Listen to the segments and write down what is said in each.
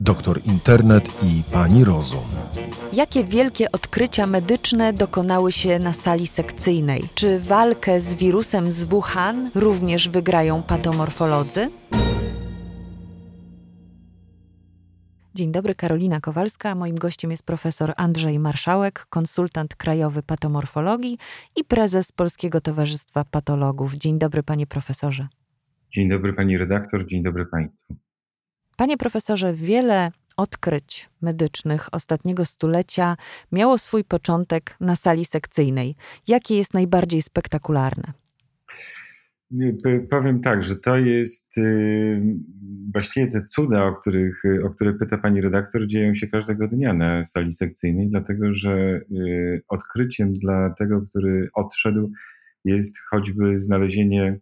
doktor Internet i pani Rozum. Jakie wielkie odkrycia medyczne dokonały się na sali sekcyjnej? Czy walkę z wirusem z Wuhan również wygrają patomorfolodzy? Dzień dobry, Karolina Kowalska. Moim gościem jest profesor Andrzej Marszałek, konsultant krajowy patomorfologii i prezes Polskiego Towarzystwa Patologów. Dzień dobry, panie profesorze. Dzień dobry, pani redaktor, dzień dobry państwu. Panie profesorze, wiele odkryć medycznych ostatniego stulecia miało swój początek na sali sekcyjnej. Jakie jest najbardziej spektakularne? Powiem tak, że to jest y, właściwie te cuda, o, których, o które pyta pani redaktor, dzieją się każdego dnia na sali sekcyjnej, dlatego że y, odkryciem dla tego, który odszedł, jest choćby znalezienie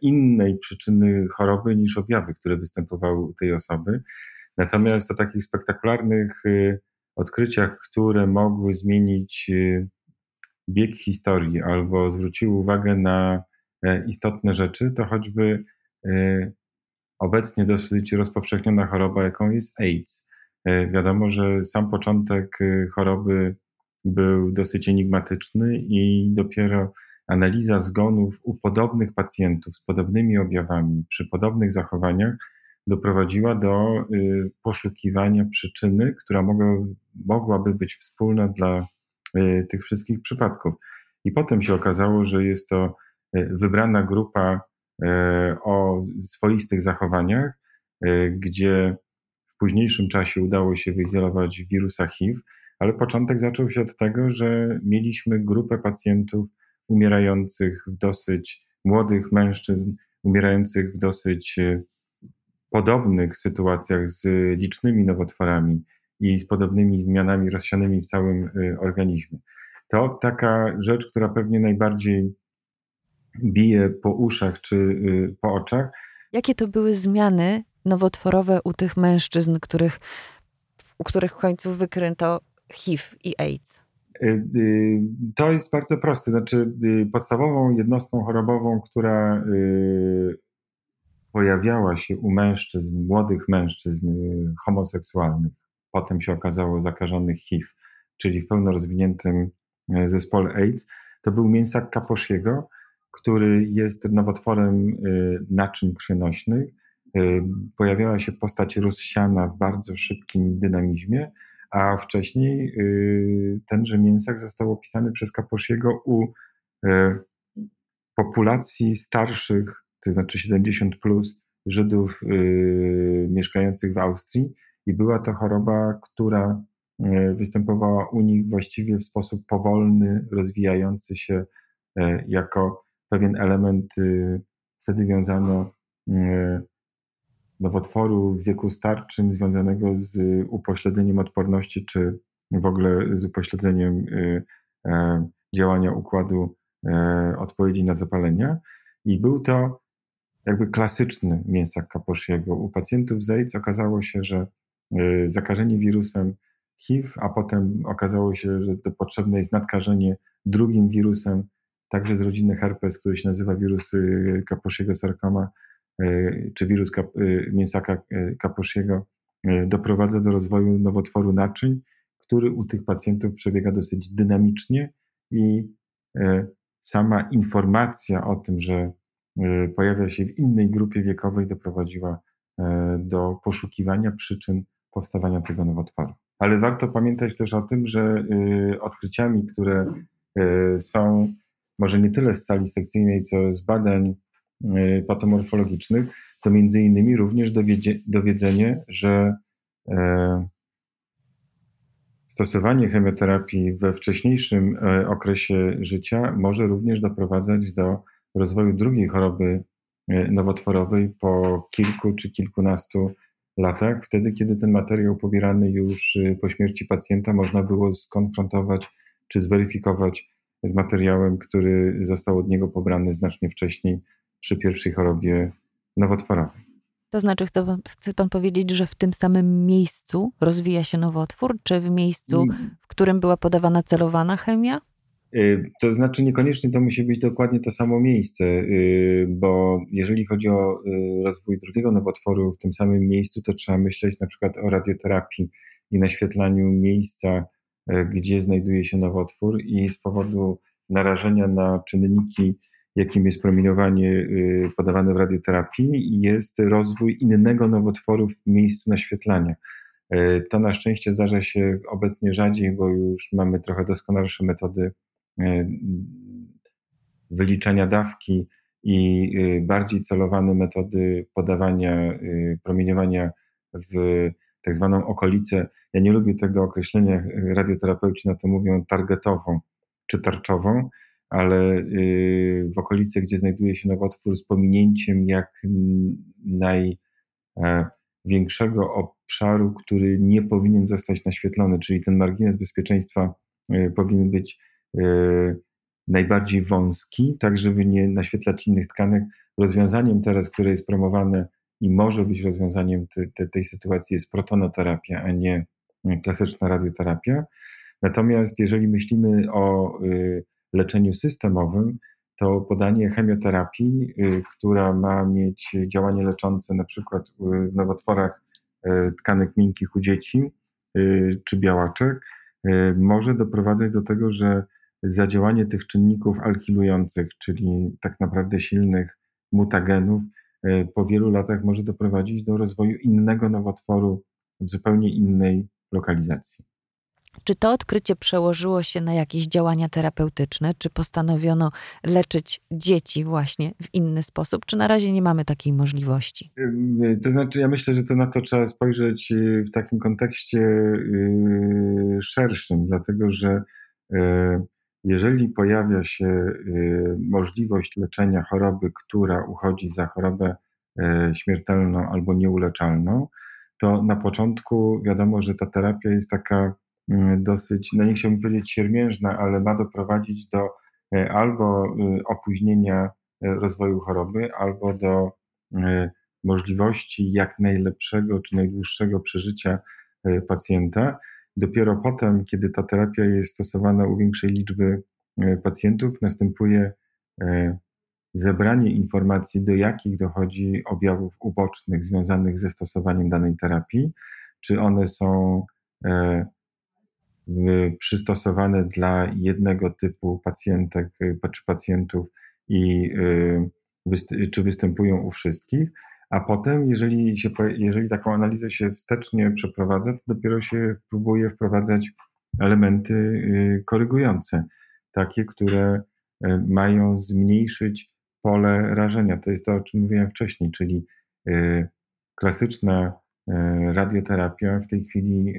innej przyczyny choroby niż objawy, które występowały u tej osoby. Natomiast o takich spektakularnych e, odkryciach, które mogły zmienić e, bieg historii albo zwróciły uwagę na istotne rzeczy, to choćby obecnie dosyć rozpowszechniona choroba, jaką jest AIDS. Wiadomo, że sam początek choroby był dosyć enigmatyczny i dopiero analiza zgonów u podobnych pacjentów z podobnymi objawami, przy podobnych zachowaniach, doprowadziła do y, poszukiwania przyczyny, która mogła, mogłaby być wspólna dla y, tych wszystkich przypadków. I potem się okazało, że jest to y, wybrana grupa o swoistych zachowaniach, gdzie w późniejszym czasie udało się wyizolować wirusa HIV, ale początek zaczął się od tego, że mieliśmy grupę pacjentów umierających w dosyć młodych mężczyzn, umierających w dosyć e, podobnych sytuacjach z licznymi nowotworami i z podobnymi zmianami rozsianymi w całym e, organizmie. To taka rzecz, która pewnie najbardziej bije po uszach czy e, po oczach. Jakie to były zmiany nowotworowe u tych mężczyzn, których, u których w końcu wykryto HIV i AIDS? Y, y, to jest bardzo proste. Znaczy, y, podstawową jednostką chorobową, która pojawiała się u mężczyzn, młodych mężczyzn homoseksualnych, potem się okazało zakażonych HIV, czyli w pełno rozwiniętym zespole AIDS, to był mięsak kaposziego, który jest nowotworem naczyń krwionośnych. Pojawiała się postać rozsiana w bardzo szybkim dynamizmie a wcześniej y, tenże mięsak został opisany przez Kaposziego u y, populacji starszych, to znaczy 70 plus Żydów y, mieszkających w Austrii. I była to choroba, która występowała u nich właściwie w sposób powolny, rozwijający się jako pewien element, wtedy wiązano nowotworu w wieku starczym związanego z upośledzeniem odporności, czy w ogóle z upośledzeniem y, e, działania układu e, odpowiedzi na zapalenia. I był to jakby klasyczny mięsak kaposziego. U pacjentów z AIDS okazało się, że y, zakażenie wirusem HIV, a potem okazało się, że to potrzebne jest nadkażenie drugim wirusem, także z rodziny herpes, który się nazywa wirus kaposziego sarkoma, E, czy wirus kap, e, mięsaka e, kaposziego doprowadza do rozwoju nowotworu naczyń, który u tych pacjentów przebiega dosyć dynamicznie i sama informacja o tym, że pojawia się w innej grupie wiekowej, doprowadziła do poszukiwania przyczyn powstawania tego nowotworu. Ale warto pamiętać też o tym, że odkryciami, które są może nie tyle z sali sekcyjnej, co z badań patomorfologicznych, to między innymi również dowiedzie, dowiedzenie, że e, stosowanie chemioterapii we wcześniejszym e, okresie życia może również doprowadzać do rozwoju drugiej choroby e, nowotworowej po kilku czy kilkunastu latach, wtedy kiedy ten materiał pobierany już po śmierci pacjenta można było skonfrontować czy zweryfikować z materiałem, który został od niego pobrany znacznie wcześniej przy pierwszej chorobie nowotworowej. To znaczy, chce pan, powiedzieć, że w tym samym miejscu rozwija się nowotwór, czy w miejscu, mm. w którym była podawana celowana chemia? Y, to znaczy niekoniecznie to musi być dokładnie to samo miejsce, y, bo jeżeli chodzi o y, rozwój drugiego nowotworu w tym samym miejscu, to trzeba myśleć na przykład o radioterapii i naświetlaniu miejsca, gdzie znajduje się nowotwór i z powodu narażenia na czynniki, jakim jest promieniowanie podawane w radioterapii, jest rozwój innego nowotworu w miejscu naświetlania. To na szczęście zdarza się obecnie rzadziej, bo już mamy trochę doskonalsze metody E, wyliczenia dawki i bardziej celowane metody podawania promieniowania w tak zwaną okolicę. Ja nie lubię tego określenia, radioterapeuci na to mówią targetową czy tarczową, ale w okolicy, gdzie znajduje się nowotwór, z pominięciem jak największego obszaru, który nie powinien zostać naświetlony, czyli ten margines bezpieczeństwa powinien być Y, najbardziej wąski, tak żeby nie naświetlać innych tkanek. Rozwiązaniem teraz, które jest promowane i może być rozwiązaniem te, te, tej sytuacji jest protonoterapia, a nie klasyczna radioterapia. Natomiast jeżeli myślimy o y, leczeniu systemowym, to podanie chemioterapii, y, która ma mieć działanie leczące na przykład w nowotworach tkanek miękkich u dzieci czy białaczek, może doprowadzać do tego, że zadziałanie tych czynników alkilujących, czyli tak naprawdę silnych mutagenów, po wielu latach może doprowadzić do rozwoju innego nowotworu w zupełnie innej lokalizacji. Czy to odkrycie przełożyło się na jakieś działania terapeutyczne? Czy postanowiono leczyć dzieci właśnie w inny sposób? Czy na razie nie mamy takiej możliwości? To znaczy, ja myślę, że to na to trzeba spojrzeć e, w takim kontekście szerszym, dlatego że jeżeli pojawia się y, możliwość leczenia choroby, która uchodzi za chorobę śmiertelną albo nieuleczalną, to na początku wiadomo, że ta terapia jest taka dosyć, no nie chciałbym powiedzieć siermiężna, ale ma doprowadzić do e, albo y, opóźnienia rozwoju choroby, albo do możliwości jak najlepszego czy najdłuższego przeżycia pacjenta. Dopiero potem, kiedy ta terapia jest stosowana u większej liczby pacjentów, następuje zebranie informacji, do jakich dochodzi objawów ubocznych związanych ze stosowaniem danej terapii, czy one są przystosowane dla jednego typu pacjentek czy pacjentów i czy występują u wszystkich, a potem, jeżeli, się, jeżeli taką analizę się wstecznie przeprowadza, to dopiero się próbuje wprowadzać elementy y, korygujące, takie, które y, mają zmniejszyć pole rażenia. To jest to, o czym mówiłem wcześniej, czyli y, klasyczna radioterapia w tej chwili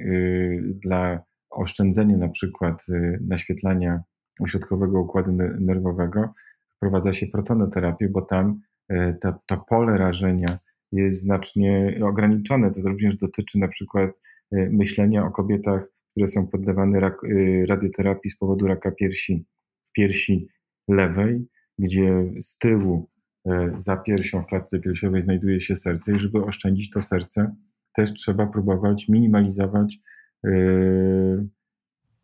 dla oszczędzenia na przykład naświetlania ośrodkowego układu nerwowego wprowadza się protonoterapię, bo tam E, to, to pole rażenia jest znacznie ograniczone. To również dotyczy na przykład e, myślenia o kobietach, które są poddawane rak, radioterapii z powodu raka piersi w piersi lewej, gdzie z tyłu za piersią w klatce piersiowej znajduje się serce i żeby oszczędzić to serce, też trzeba próbować minimalizować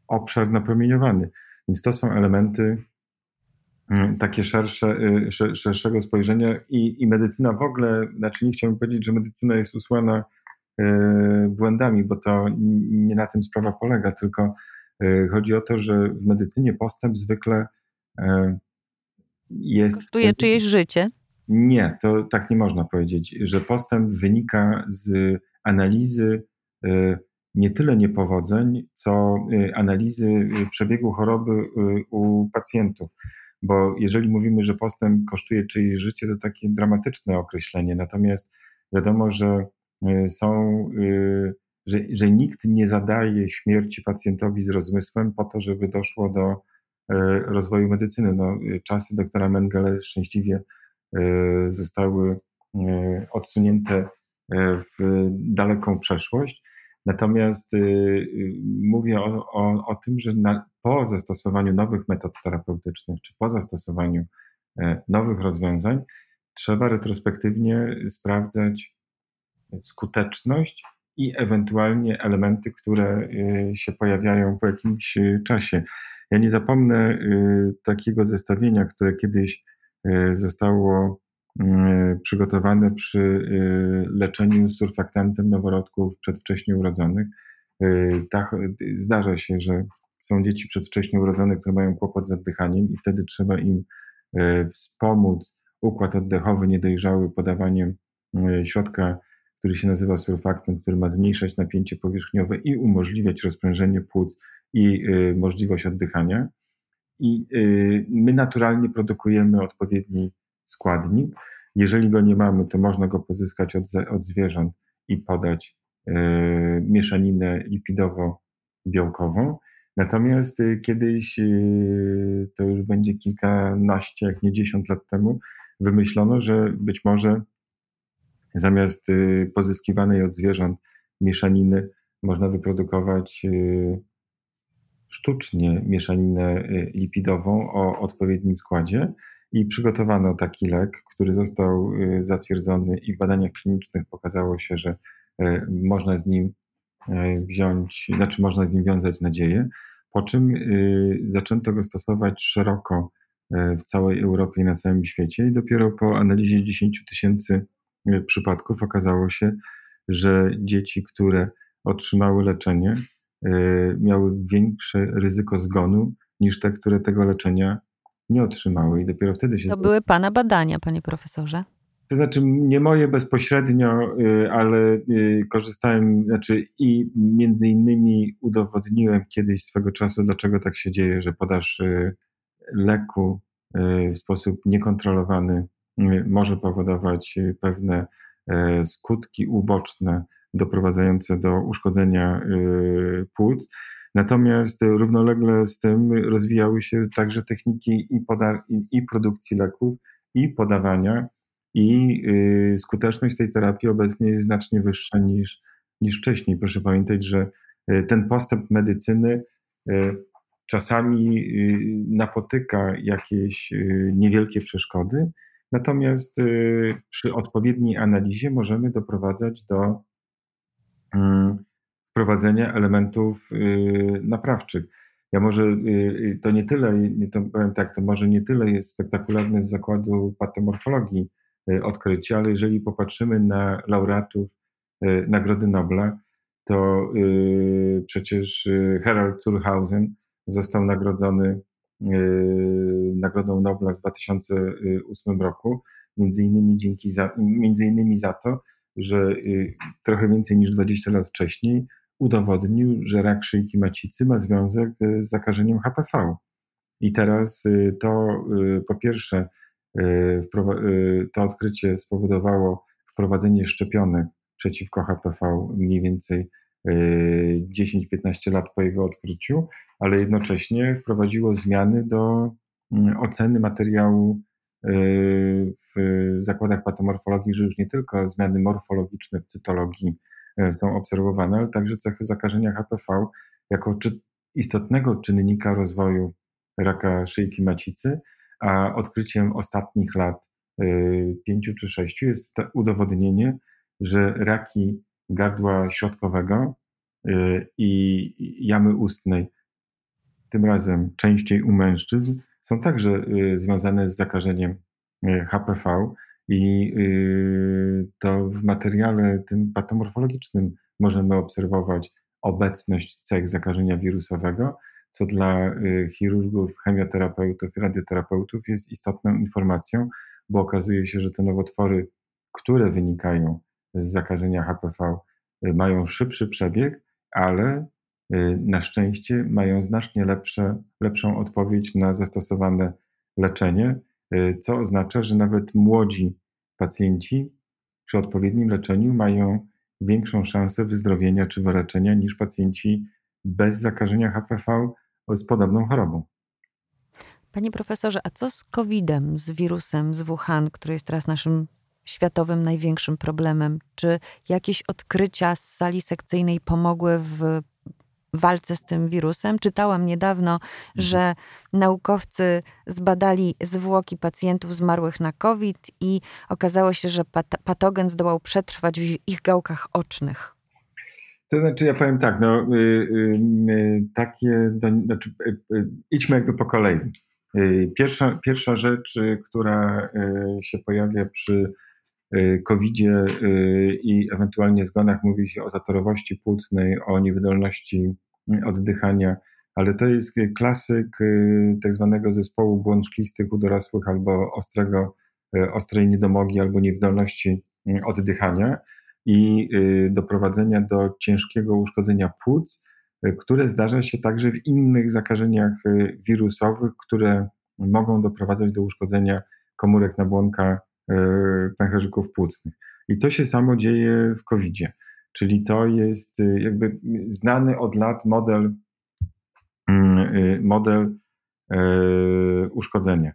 obszar napromieniowany. Więc to są elementy Mm, takie szersze, y, szerszego spojrzenia i, i medycyna w ogóle, znaczy nie chciałbym powiedzieć, że medycyna jest usłana y, błędami, bo to nie na tym sprawa polega, tylko y, chodzi o to, że w medycynie postęp zwykle jest. Kosztuje czyjeś życie? Nie, to tak nie można powiedzieć, że postęp wynika z analizy nie tyle niepowodzeń, co analizy przebiegu choroby u pacjentów bo jeżeli mówimy, że postęp kosztuje czyjeś życie, to takie dramatyczne określenie. Natomiast wiadomo, że y, są, y, że, że nikt nie zadaje śmierci pacjentowi z rozmysłem po to, żeby doszło do y, rozwoju medycyny. No, czasy doktora Mengele szczęśliwie zostały odsunięte w daleką przeszłość. Natomiast y, y, mówię o, o, o tym, że na, po zastosowaniu nowych metod terapeutycznych, czy po zastosowaniu e, nowych rozwiązań, trzeba retrospektywnie sprawdzać skuteczność i ewentualnie elementy, które y, się pojawiają po jakimś czasie. Ja nie zapomnę takiego zestawienia, które kiedyś zostało przygotowane przy leczeniu surfaktantem noworodków przedwcześnie urodzonych. Tak, zdarza się, że są dzieci przedwcześnie urodzone, które mają kłopot z oddychaniem i wtedy trzeba im wspomóc układ oddechowy niedojrzały podawaniem środka który się nazywa surfaktant, który ma zmniejszać napięcie powierzchniowe i umożliwiać rozprężenie płuc i y, możliwość oddychania. I y, my naturalnie produkujemy odpowiedni składnik. Jeżeli go nie mamy, to można go pozyskać od, od zwierząt i podać y, mieszaninę lipidowo-białkową. Natomiast kiedyś, to już będzie kilkanaście, jak nie dziesiąt lat temu, wymyślono, że być może Zamiast y, pozyskiwanej od zwierząt mieszaniny można wyprodukować y, sztucznie mieszaninę y, lipidową o odpowiednim składzie i przygotowano taki lek, który został zatwierdzony i w badaniach klinicznych pokazało się, że można z nim wziąć, znaczy można z nim wiązać nadzieję, po czym zaczęto go stosować szeroko w całej Europie i na całym świecie. I dopiero po analizie 10 tysięcy przypadków okazało się, że dzieci, które otrzymały leczenie, miały większe ryzyko zgonu niż te, które tego leczenia nie otrzymały. I dopiero wtedy się. To były Pana badania, Panie Profesorze? To znaczy, nie moje bezpośrednio, e, ale e, korzystałem, znaczy i między innymi udowodniłem kiedyś swego czasu, dlaczego tak się dzieje, że podaż leku w sposób niekontrolowany może powodować y, pewne skutki uboczne doprowadzające do uszkodzenia y, płuc. Natomiast równolegle z tym rozwijały się także techniki i, poda- i produkcji leków, i podawania, i y, skuteczność tej terapii obecnie jest znacznie wyższa niż, niż wcześniej. Proszę pamiętać, że ten postęp medycyny czasami napotyka jakieś niewielkie przeszkody, Natomiast y, przy odpowiedniej analizie możemy doprowadzać do wprowadzenia elementów y, naprawczych. Ja może y, to nie tyle, to powiem tak, to może nie tyle jest spektakularne z zakładu patomorfologii odkrycie, ale jeżeli popatrzymy na laureatów Nagrody Nobla, to przecież Herald Zurhausen został nagrodzony Nagrodą Nobla w 2008 roku, między innymi, dzięki za, między innymi za to, że trochę więcej niż 20 lat wcześniej udowodnił, że rak szyjki macicy ma związek yy, z zakażeniem HPV. I teraz to po pierwsze, to odkrycie spowodowało wprowadzenie szczepionek przeciwko HPV mniej więcej 10-15 lat po jego odkryciu, ale jednocześnie wprowadziło zmiany do mm, oceny materiału y, w zakładach patomorfologii, że już nie tylko zmiany morfologiczne w cytologii y, są obserwowane, ale także cechy zakażenia HPV jako czy istotnego czynnika rozwoju raka szyjki macicy, a odkryciem ostatnich lat y, pięciu czy sześciu jest udowodnienie, że raki gardła środkowego i jamy ustnej tym razem częściej u mężczyzn, są także związane z zakażeniem HPV i y, to w materiale tym patomorfologicznym możemy obserwować obecność cech zakażenia wirusowego, co dla chirurgów, chemioterapeutów i radioterapeutów jest istotną informacją, bo okazuje się, że te nowotwory, które wynikają z zakażenia HPV, mają szybszy przebieg, ale Y, na szczęście mają znacznie lepsze, lepszą odpowiedź na zastosowane leczenie, y, co oznacza, że nawet młodzi pacjenci przy odpowiednim leczeniu mają większą szansę wyzdrowienia czy wyleczenia niż pacjenci bez zakażenia HPV z podobną chorobą. Panie profesorze, a co z COVID-em, z wirusem z Wuhan, który jest teraz naszym światowym największym problemem? Czy jakieś odkrycia z sali sekcyjnej pomogły w walce z tym wirusem. Czytałam niedawno, mhm. że naukowcy zbadali zwłoki pacjentów zmarłych na COVID i okazało się, że pat patogen zdołał przetrwać w ich gałkach ocznych. To znaczy, ja powiem tak, no, y, y, takie, do, znaczy, y, idźmy jakby po kolei. Pierwsza, pierwsza rzecz, która się pojawia przy COVID-zie i ewentualnie zgonach, mówi się o zatorowości płucnej, o niewydolności oddychania, ale to jest klasyk tak zwanego zespołu błąd szklistych u dorosłych albo ostrego, ostrej niedomogi albo niewydolności oddychania i y, doprowadzenia do ciężkiego uszkodzenia płuc, y, które zdarza się także w innych zakażeniach y, wirusowych, które mogą doprowadzać do uszkodzenia komórek nabłonka pęcherzyków płucnych. I to się samo dzieje w COVID-zie. Czyli to jest jakby znany od lat model, mm, model uszkodzenia.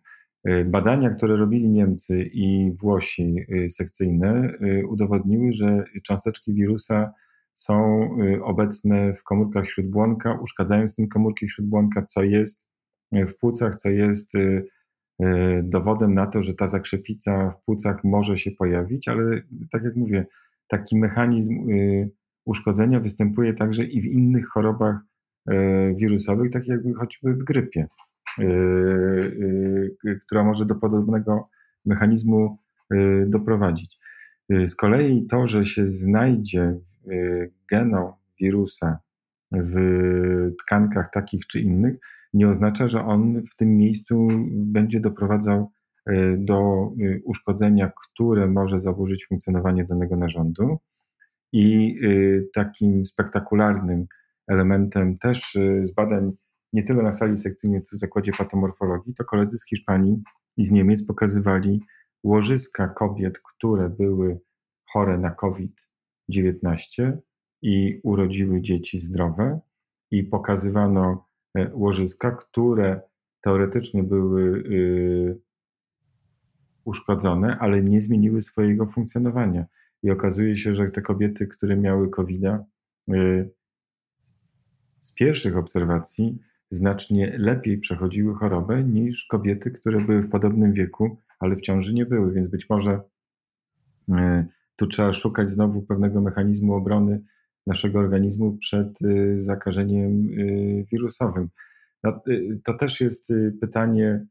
Badania, które robili Niemcy i Włosi sekcyjne, udowodniły, że cząsteczki wirusa są obecne w komórkach śródbłonka, uszkadzając tym komórki śródbłonka, co jest w płucach, co jest dowodem na to, że ta zakrzepica w płucach może się pojawić, ale tak jak mówię, taki mechanizm uszkodzenia występuje także i w innych chorobach wirusowych, tak jakby choćby w grypie. Y, y, która może do podobnego mechanizmu y, doprowadzić. Z kolei to, że się znajdzie genom wirusa w tkankach takich czy innych, nie oznacza, że on w tym miejscu będzie doprowadzał do uszkodzenia, które może zaburzyć funkcjonowanie danego narządu. I takim spektakularnym elementem też z badań nie tyle na sali sekcyjnej, co w zakładzie patomorfologii, to koledzy z Hiszpanii i z Niemiec pokazywali łożyska kobiet, które były chore na COVID-19 i urodziły dzieci zdrowe, i pokazywano e, łożyska, które teoretycznie były y, uszkodzone, ale nie zmieniły swojego funkcjonowania. I okazuje się, że te kobiety, które miały COVID, y, z pierwszych obserwacji znacznie lepiej przechodziły chorobę niż kobiety, które były w podobnym wieku, ale w ciąży nie były, więc być może e, tu trzeba szukać znowu pewnego mechanizmu obrony naszego organizmu przed e, zakażeniem e, wirusowym. No, to też jest pytanie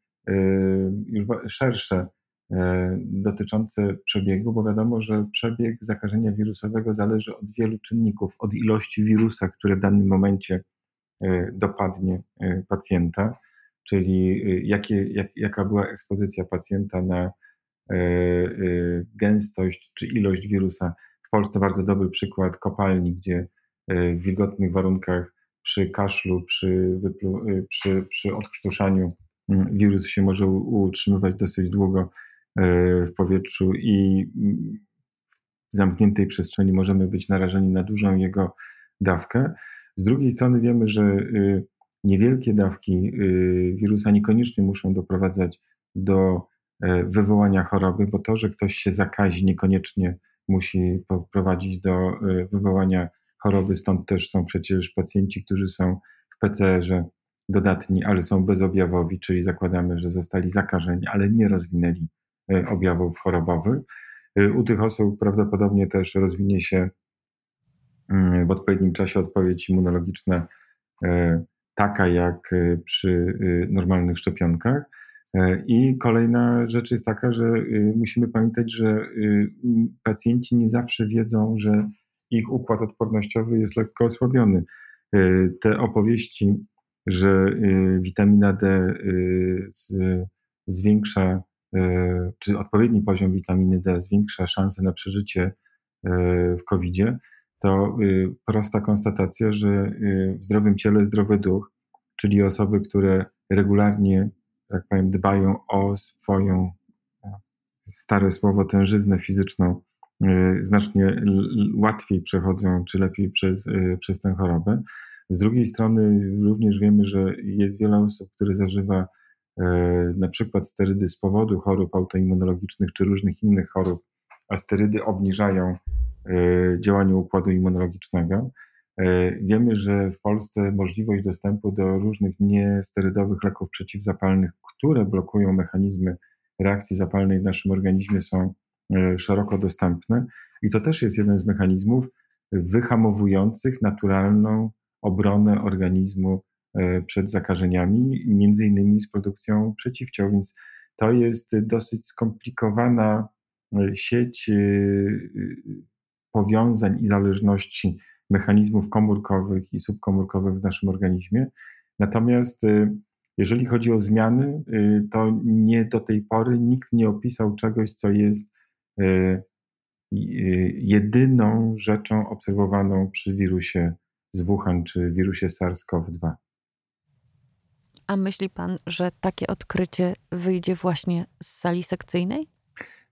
już szersze dotyczące przebiegu, bo wiadomo, że przebieg zakażenia wirusowego zależy od wielu czynników, od ilości wirusa, które w danym momencie dopadnie pacjenta, czyli jakie, jak, jaka była ekspozycja pacjenta na gęstość czy ilość wirusa. Polsce bardzo dobry przykład kopalni, gdzie w wilgotnych warunkach przy kaszlu, przy, wyplu, przy, przy odkrztuszaniu mm, wirus się może utrzymywać dosyć długo w powietrzu i w zamkniętej przestrzeni możemy być narażeni na dużą jego dawkę. Z drugiej strony wiemy, że y, niewielkie dawki y, wirusa niekoniecznie muszą doprowadzać do e, wywołania choroby, bo to, że ktoś się zakazi, niekoniecznie musi prowadzić do e, wywołania choroby. Stąd też są przecież pacjenci, którzy są w PCR-ze dodatni, ale są bezobjawowi, czyli zakładamy, że zostali zakażeni, ale nie rozwinęli e, objawów chorobowych. U tych osób prawdopodobnie też rozwinie się w odpowiednim czasie odpowiedź immunologiczna taka jak przy normalnych szczepionkach. I kolejna rzecz jest taka, że musimy pamiętać, że pacjenci nie zawsze wiedzą, że ich układ odpornościowy jest lekko osłabiony. Te opowieści, że witamina D zwiększa, czy odpowiedni poziom witaminy D zwiększa szanse na przeżycie w COVID-zie, to y, prosta konstatacja, że y, w zdrowym ciele zdrowy duch, czyli osoby, które regularnie, tak powiem, dbają o swoją, stare słowo, tężyznę fizyczną, y, znacznie łatwiej przechodzą, czy lepiej przez, przez tę chorobę. Z drugiej strony również wiemy, że jest wiele osób, które zażywa na przykład sterydy z powodu chorób autoimmunologicznych czy różnych innych chorób, a sterydy obniżają E, działaniu układu immunologicznego. E, wiemy, że w Polsce możliwość dostępu do różnych niesterydowych leków przeciwzapalnych, które blokują mechanizmy reakcji zapalnej w naszym organizmie, są e, szeroko dostępne. I to też jest jeden z mechanizmów, wyhamowujących naturalną obronę organizmu przed zakażeniami, między innymi z produkcją przeciwciał. Więc to jest dosyć skomplikowana sieć powiązań i zależności mechanizmów komórkowych i subkomórkowych w naszym organizmie. Natomiast y, jeżeli chodzi o zmiany, y, to nie do tej pory nikt nie opisał czegoś, co jest y, jedyną rzeczą obserwowaną przy wirusie z Wuhan czy wirusie SARS-CoV-2. A myśli pan, że takie odkrycie wyjdzie właśnie z sali sekcyjnej?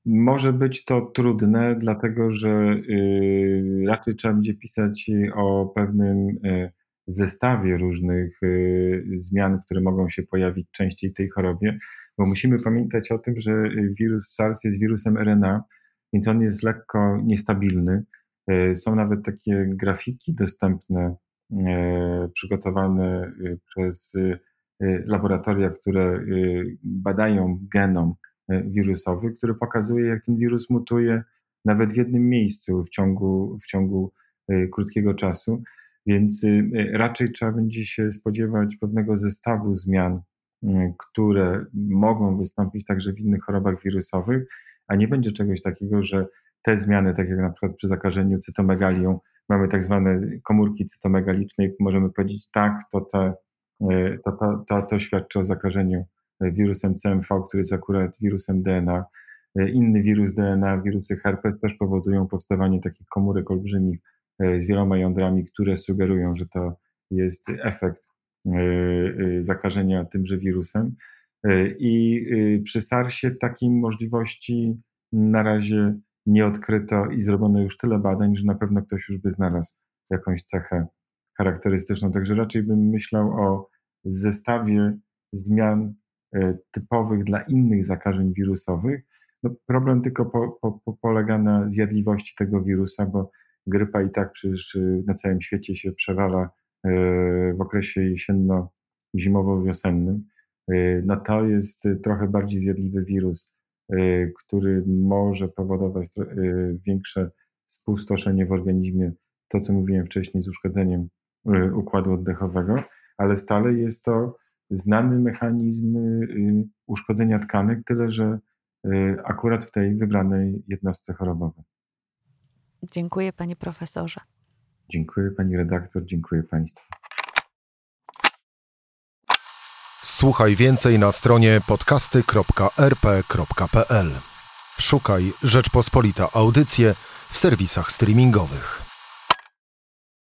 Może być to trudne, dlatego że y, raczej trzeba będzie pisać o pewnym y, zestawie różnych y, zmian, które mogą się pojawić częściej w tej chorobie, bo musimy pamiętać o tym, że wirus SARS jest wirusem RNA, więc on jest lekko niestabilny. Są nawet takie grafiki dostępne, przygotowane przez laboratoria, które badają genom wirusowy, który pokazuje, jak ten wirus mutuje nawet w jednym miejscu w ciągu, w ciągu e, krótkiego czasu. Więc e, raczej trzeba będzie się spodziewać pewnego zestawu zmian, które mogą wystąpić także w innych chorobach wirusowych, a nie będzie czegoś takiego, że te zmiany, tak jak na przykład przy zakażeniu cytomegalią, mamy tak zwane komórki cytomegaliczne i możemy powiedzieć tak, to, te, to, to, to, to świadczy o zakażeniu wirusem CMV, który jest akurat wirusem DNA. E, inny wirus DNA, wirusy herpes też powodują powstawanie takich komórek olbrzymich e, z wieloma jądrami, które sugerują, że to jest efekt e, zakażenia tymże wirusem. I przy SARSie takiej możliwości na razie nie odkryto i zrobiono już tyle badań, że na pewno ktoś już by znalazł jakąś cechę charakterystyczną. Także raczej bym myślał o zestawie zmian typowych dla innych zakażeń wirusowych. No, problem tylko po, po, po polega na zjadliwości tego wirusa, bo grypa i tak przecież e, na całym świecie się przewala e, w okresie jesienno-zimowo-wiosennym. No to jest trochę bardziej zjadliwy wirus, który może powodować większe spustoszenie w organizmie, to co mówiłem wcześniej z uszkodzeniem układu oddechowego, ale stale jest to znany mechanizm y, uszkodzenia tkanek, tyle że y, akurat w tej wybranej jednostce chorobowej. Dziękuję panie profesorze. Dziękuję pani redaktor, dziękuję państwu. Słuchaj więcej na stronie podcasty.rp.pl. Szukaj Rzeczpospolita Audycje w serwisach streamingowych.